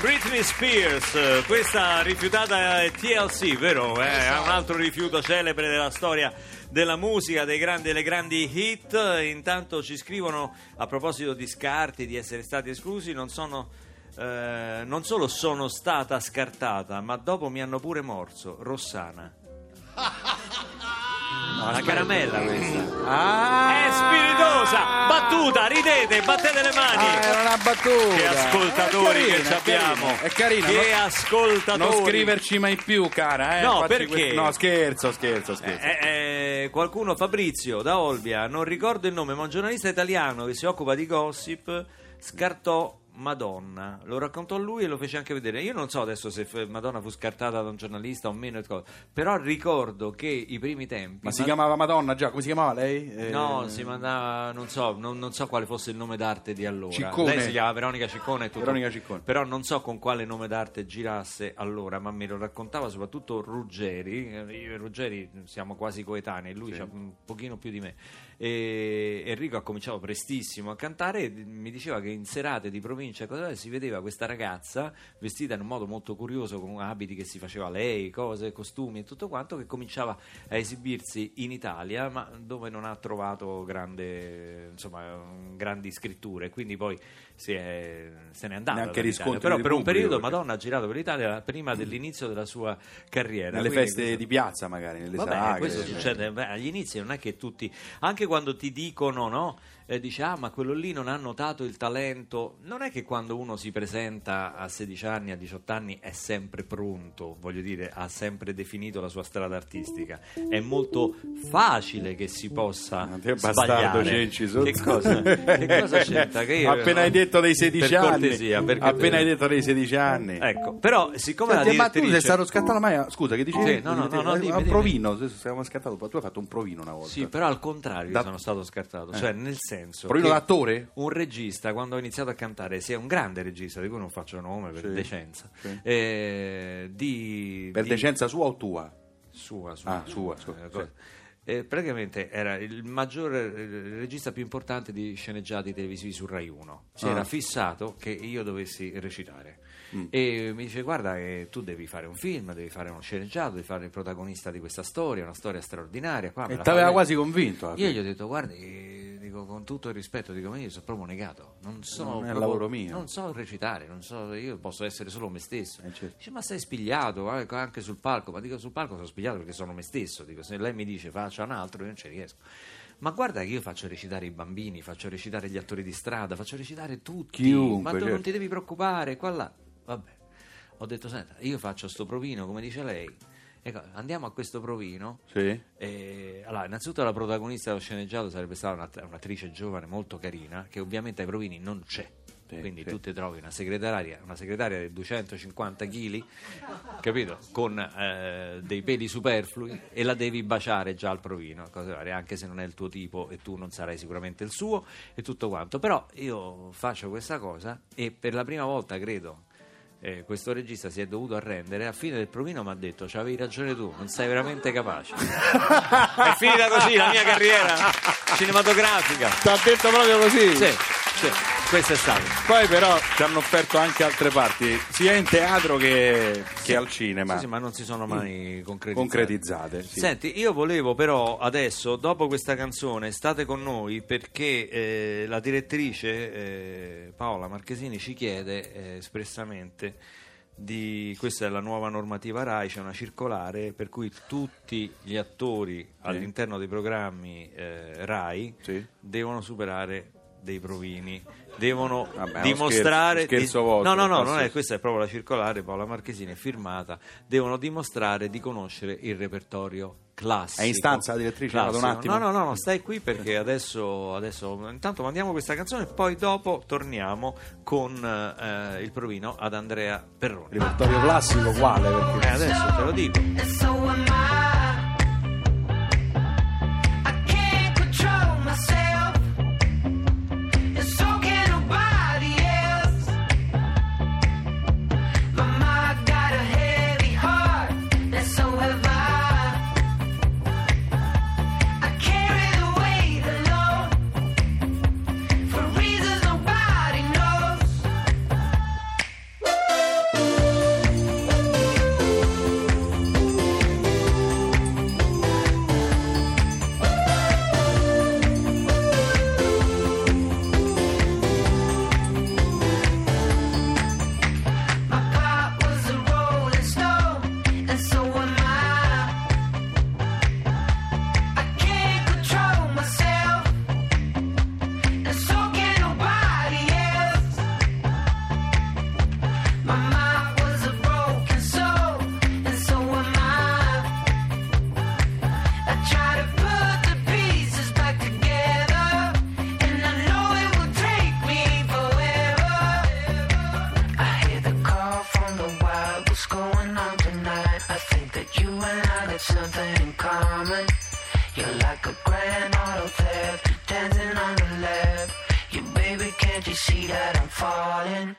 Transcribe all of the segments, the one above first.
Britney Spears, questa rifiutata è TLC, vero? Eh, È un altro rifiuto celebre della storia della musica, dei grandi, delle grandi hit. Intanto ci scrivono a proposito di scarti, di essere stati esclusi, non sono. eh, non solo sono stata scartata, ma dopo mi hanno pure morso. Rossana. La caramella questa. Ah, È spiritosa! Battuta, ridete, battete le mani! Ah, era una battuta. Che ascoltatori È carina, che abbiamo! È carina. Che non- ascoltatori! Non scriverci mai più, cara. Eh? No, Facci perché? que- No, scherzo, scherzo, scherzo. Eh, eh, qualcuno, Fabrizio da Olbia, non ricordo il nome, ma un giornalista italiano che si occupa di gossip scartò Madonna. Lo raccontò lui e lo fece anche vedere. Io non so adesso se Madonna fu scartata da un giornalista o meno, e co- però ricordo che i primi tempi. Ma si Ma- chiamava Madonna già? Come si chiamava lei? Eh, No, si mandava, non so, non, non so quale fosse il nome d'arte di allora. Ciccone. Lei si chiama Veronica Ciccone. e tutto. Veronica Ciccone. Però non so con quale nome d'arte girasse allora, ma me lo raccontava soprattutto Ruggeri. Eh, Io e Ruggeri siamo quasi coetanei, lui Sì. c'ha un pochino più di me. E Enrico ha cominciato prestissimo a cantare e mi diceva che in serate di provincia si vedeva questa ragazza vestita in un modo molto curioso con abiti che si faceva lei, cose, costumi e tutto quanto che cominciava a esibirsi in Italia ma dove non ha trovato grande, insomma, grandi scritture. Quindi poi si è- se n'è andata Neanche però per un pubblico, periodo perché- Madonna ha girato per l'Italia prima dell'inizio della sua carriera. Nelle feste questo- di piazza, magari, nelle Vabbè, sagre. questo succede beh, agli inizi, non è che tutti, anche quando ti dicono, no? Eh, dice, ah, ma quello lì non ha notato il talento. Non è che quando uno si presenta a 16 anni, a 18 anni, è sempre pronto, voglio dire, ha sempre definito la sua strada artistica. È molto facile che si possa bastardo, sbagliare. cenci sotto. Che cosa, che cosa c'entra? Che io- appena hai detto dei 16 per anni. cortesia, perché- appena hai detto dei 16 anni. Ecco, però siccome Senti, la ma tu sei direttrice... stato scattato mai? a- Scusa, che dicevi? Sì, no, no, no, no, dimmi, un provino, se siamo scattato, tu hai fatto un provino una volta. Sì, però al contrario Da- sono stato scartato, Eh. cioè nel senso Provino che d'attore? un regista quando ho iniziato a cantare, sia un grande regista di cui non faccio nome per Sì, decenza, sì. eh, di, Per di- decenza sua o tua? sua, sua, Ah, sua, sua, eh, sì. cosa- eh, praticamente era il maggiore eh, il regista più importante di sceneggiati televisivi su Rai 1. Si Ah. era fissato che io dovessi recitare. Mm. E mi dice: Guarda, che tu devi fare un film, devi fare uno sceneggiato, devi fare il protagonista di questa storia, una storia straordinaria. Qua E ti aveva quasi convinto. io gli ho detto, guardi, dico, con tutto il rispetto, dico, ma io sono proprio negato, non so, Non proprio- lavoro mio." non so recitare, non so, io posso essere solo me stesso. Eh, certo. Dice, ma sei spigliato eh, anche sul palco, ma dico, sul palco sono spigliato perché sono me stesso, dico, se lei mi dice faccia un altro, io non ci riesco. Ma guarda che io faccio recitare i bambini, faccio recitare gli attori di strada, faccio recitare tutti, Chiunque, ma tu non certo. ti devi preoccupare, qua là. Vabbè, ho detto, senta, io faccio sto provino, come dice lei, ecco, andiamo a questo provino, Sì? e, allora, innanzitutto la protagonista dello sceneggiato sarebbe stata una- un'attrice giovane molto carina, che ovviamente ai provini non c'è. Sì, Quindi sì. tu ti trovi una segretaria, una segretaria di 250 kg, capito? Con eh, dei peli superflui e la devi baciare già al provino, cose varie, anche se non è il tuo tipo e tu non sarai sicuramente il suo e tutto quanto. Però io faccio questa cosa e per la prima volta credo eh, questo regista si è dovuto arrendere a fine del provino mi ha detto c'avevi ragione tu non sei veramente capace. È finita così la mia carriera cinematografica. Ti ha detto proprio così? sì, sì, stato Poi però ci hanno offerto anche altre parti, sia in teatro che, che al cinema. Sì, sì, ma non si sono mai concretizzate. Concretizzate. sì. Senti, io volevo però adesso, dopo questa canzone, state con noi perché eh, la direttrice eh, Paola Marchesini ci chiede eh, espressamente di questa è la nuova normativa RAI, c'è una circolare per cui tutti gli attori all'interno dei programmi eh, RAI Sì. devono superare dei provini, devono Vabbè, dimostrare scherzo- scherzo vostro, no, no, no, è questa è proprio la circolare Paola Marchesini è firmata, devono dimostrare di conoscere il repertorio classico. È in stanza la direttrice? Classico. Vado un attimo. No, no, no, no, stai qui perché adesso, adesso intanto mandiamo questa canzone e poi dopo torniamo con eh, il provino ad Andrea Perroni. Repertorio classico quale? Perché... Eh, adesso te lo dico. Like a grand auto theft, dancing on the left. You baby, can't you see that I'm falling?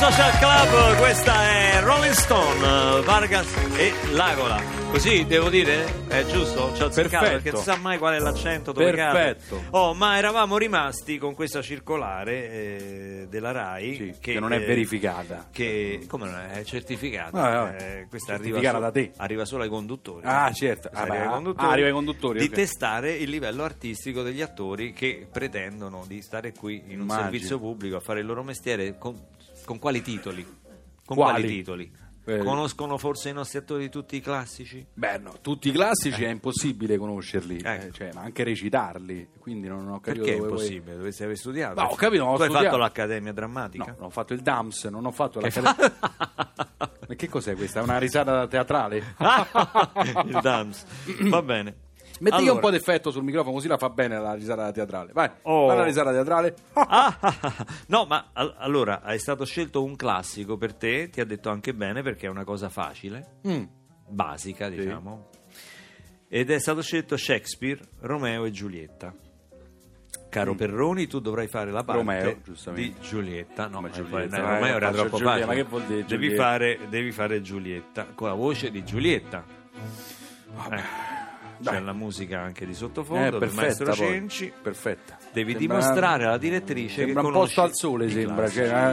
Social Club, questa è Rolling Stone, eh, Vargas e Lagola. Così devo dire? È giusto? Ci ho azzeccato perché non sa mai qual è l'accento dove cade. Perfetto. Oh, ma eravamo rimasti con questa circolare eh, della RAI Sì, che non è verificata. Che come non è? È certificata. Ah, vabbè. Eh, questa Certificata arriva, da te. arriva solo ai conduttori. Ah, certo. Ah, arriva ai ah, conduttori. ah, arriva ai conduttori, Di ok. testare il livello artistico degli attori che pretendono di stare qui in un Immagino. servizio pubblico a fare il loro mestiere con, con quali titoli? Con Quali? quali titoli? Eh. Conoscono forse i nostri attori tutti i classici? Beh, no, tutti i classici è impossibile conoscerli, Eh. eh, cioè, ma anche recitarli, quindi non ho capito Perché è impossibile? Dovresti aver studiato. Ma ho capito, ma ho tu hai studiato. fatto l'accademia drammatica? No, non ho fatto il DAMS, non ho fatto la Ma che cos'è questa? Una risata teatrale? il Dams. Va bene. Metti Allora. un po' d'effetto sul microfono così la fa bene la risata teatrale. Vai, Oh. fai la risata teatrale. Ah, ah, ah. no, ma al- allora è stato scelto un classico per te, ti ha detto anche bene perché è una cosa facile, Mm. basica, diciamo. Ed è stato scelto Shakespeare, Romeo e Giulietta. Caro Perroni, tu dovrai fare la parte Mm. Romeo, di Giulietta. No, Ma Giulietta, no, eh, Romeo era troppo Giulietta, facile. ma che vuol dire devi, fare, devi fare Giulietta con la voce di Giulietta. Eh, C'è Dai. la musica anche di Eh, sottofondo del maestro perfetta poi. Cenci. Perfetta. Devi Sembra- dimostrare alla direttrice Sembra che un posto al sole, sembra. classici. Cioè,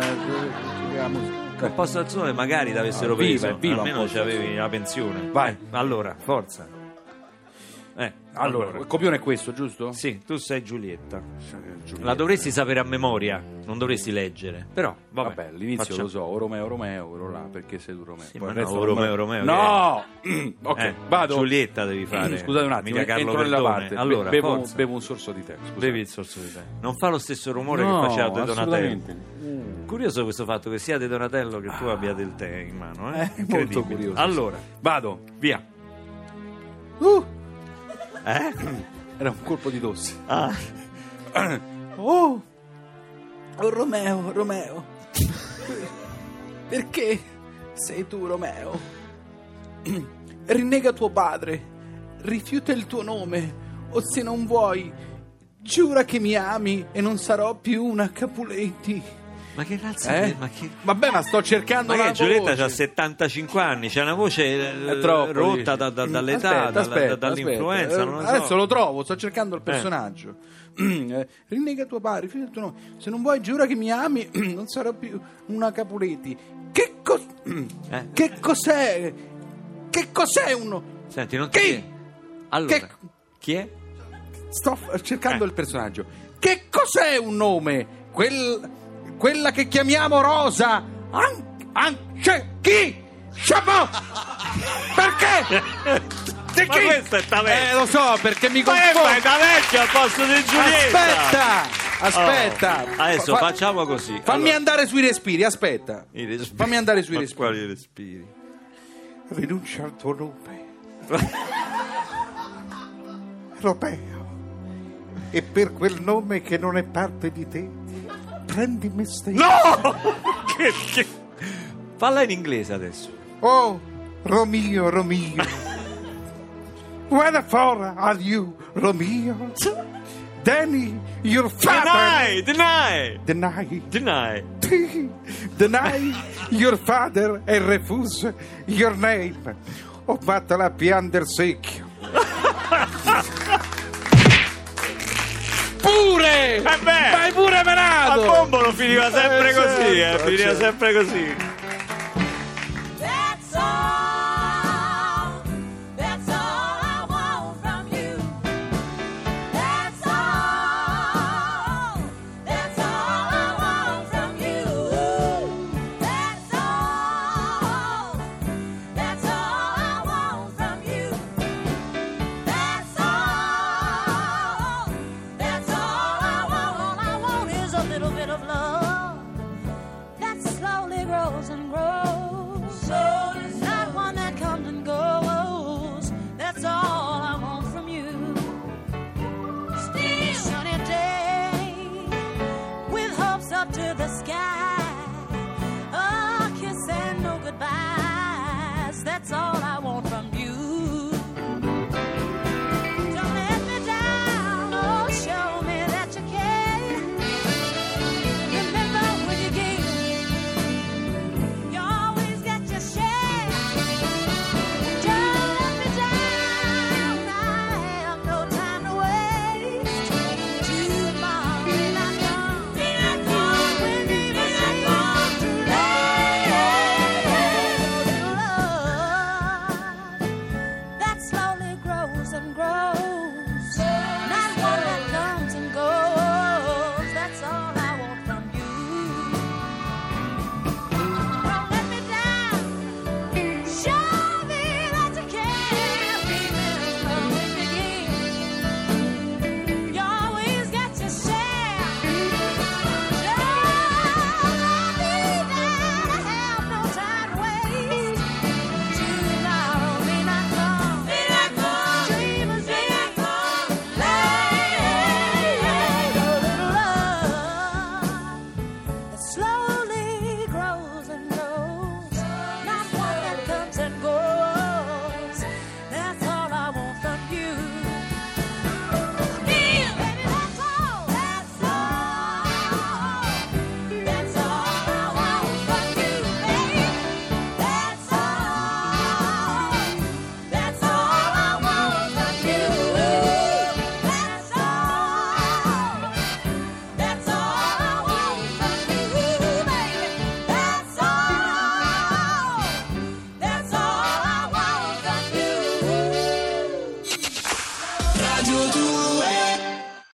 eh, la musica. Un posto al sole magari t'avessero Ah, viva, preso, è viva un almeno c'avevi sole. la pensione. Vai. Eh, allora, forza. Eh, Allora, il copione è questo, giusto? Sì, tu sei Giulietta. Giulietta. La dovresti sapere a memoria, non dovresti leggere. Però, vabbè, Vabbè, all'inizio facciamo- lo so, o Romeo Romeo, quello là, perché sei tu Romeo. Sì, Poi no, me- Romeo, Romeo, No! ok, Eh, vado. Giulietta devi fare. Scusate un attimo, mica Carlo entro nella parte. Allora, bevo, bevo un sorso di tè. Scusate. Bevi il sorso di te. Non fa lo stesso rumore No, che faceva De Donatello. assolutamente. Curioso questo fatto che sia De Donatello che tu abbia del tè in mano. Eh? Eh, molto Incredibile. curioso. Allora, Vado. via. Uh, Eh? era un colpo di tosse. Ah. Oh, oh Romeo, Romeo. Perché sei tu Romeo? Rinnega tuo padre, rifiuta il tuo nome, o se non vuoi, giura che mi ami e non sarò più una Capuletti. Ma che razza Eh? Ma che... Vabbè, ma sto cercando Ma una che Giulietta voce. ha 75 anni, c'ha una voce eh, troppo, rotta da- da- dall'età, Aspetta, dalla- aspetta, dall'influenza. aspetta. non lo so. Adesso lo trovo, sto cercando il personaggio. Eh, Rinnega tuo padre, del tuo nome. Se non vuoi, giura che mi ami, non sarò più una Capuletti. Che, cos- Eh? che cos'è? Che cos'è uno? Senti, non ti... Chi? Allora, Che- chi è? Sto cercando Eh. il personaggio. Che cos'è un nome? Quel- quella che chiamiamo Rosa. An- an- cioè, chi? Chapeau! Perché? Di Ma chi? questo è Taverna. Eh, lo so, perché mi Ma confondo. fai da vecchio al posto di Giulietta? Aspetta, aspetta. Oh, Adesso Fa- facciamo così. Fammi Allora, andare sui respiri, aspetta. respiri. Fammi andare sui Ma respiri. Quali respiri? Rinuncia al tuo nome. Romeo. E per quel nome che non è parte di te, prendi me stesso. No! che, che... Falla in inglese adesso. Oh, Romeo, Romeo. Wherefore are you, Romeo? Danny, your father. Deny! Deny! Deny. Deny! Deny your father and refuse your name. Ho fatto la pianta del secchio. Pure! Eh beh! Vai pure A menato! Bombolo finiva sempre Eh, così, eh, certo, finiva certo. sempre così.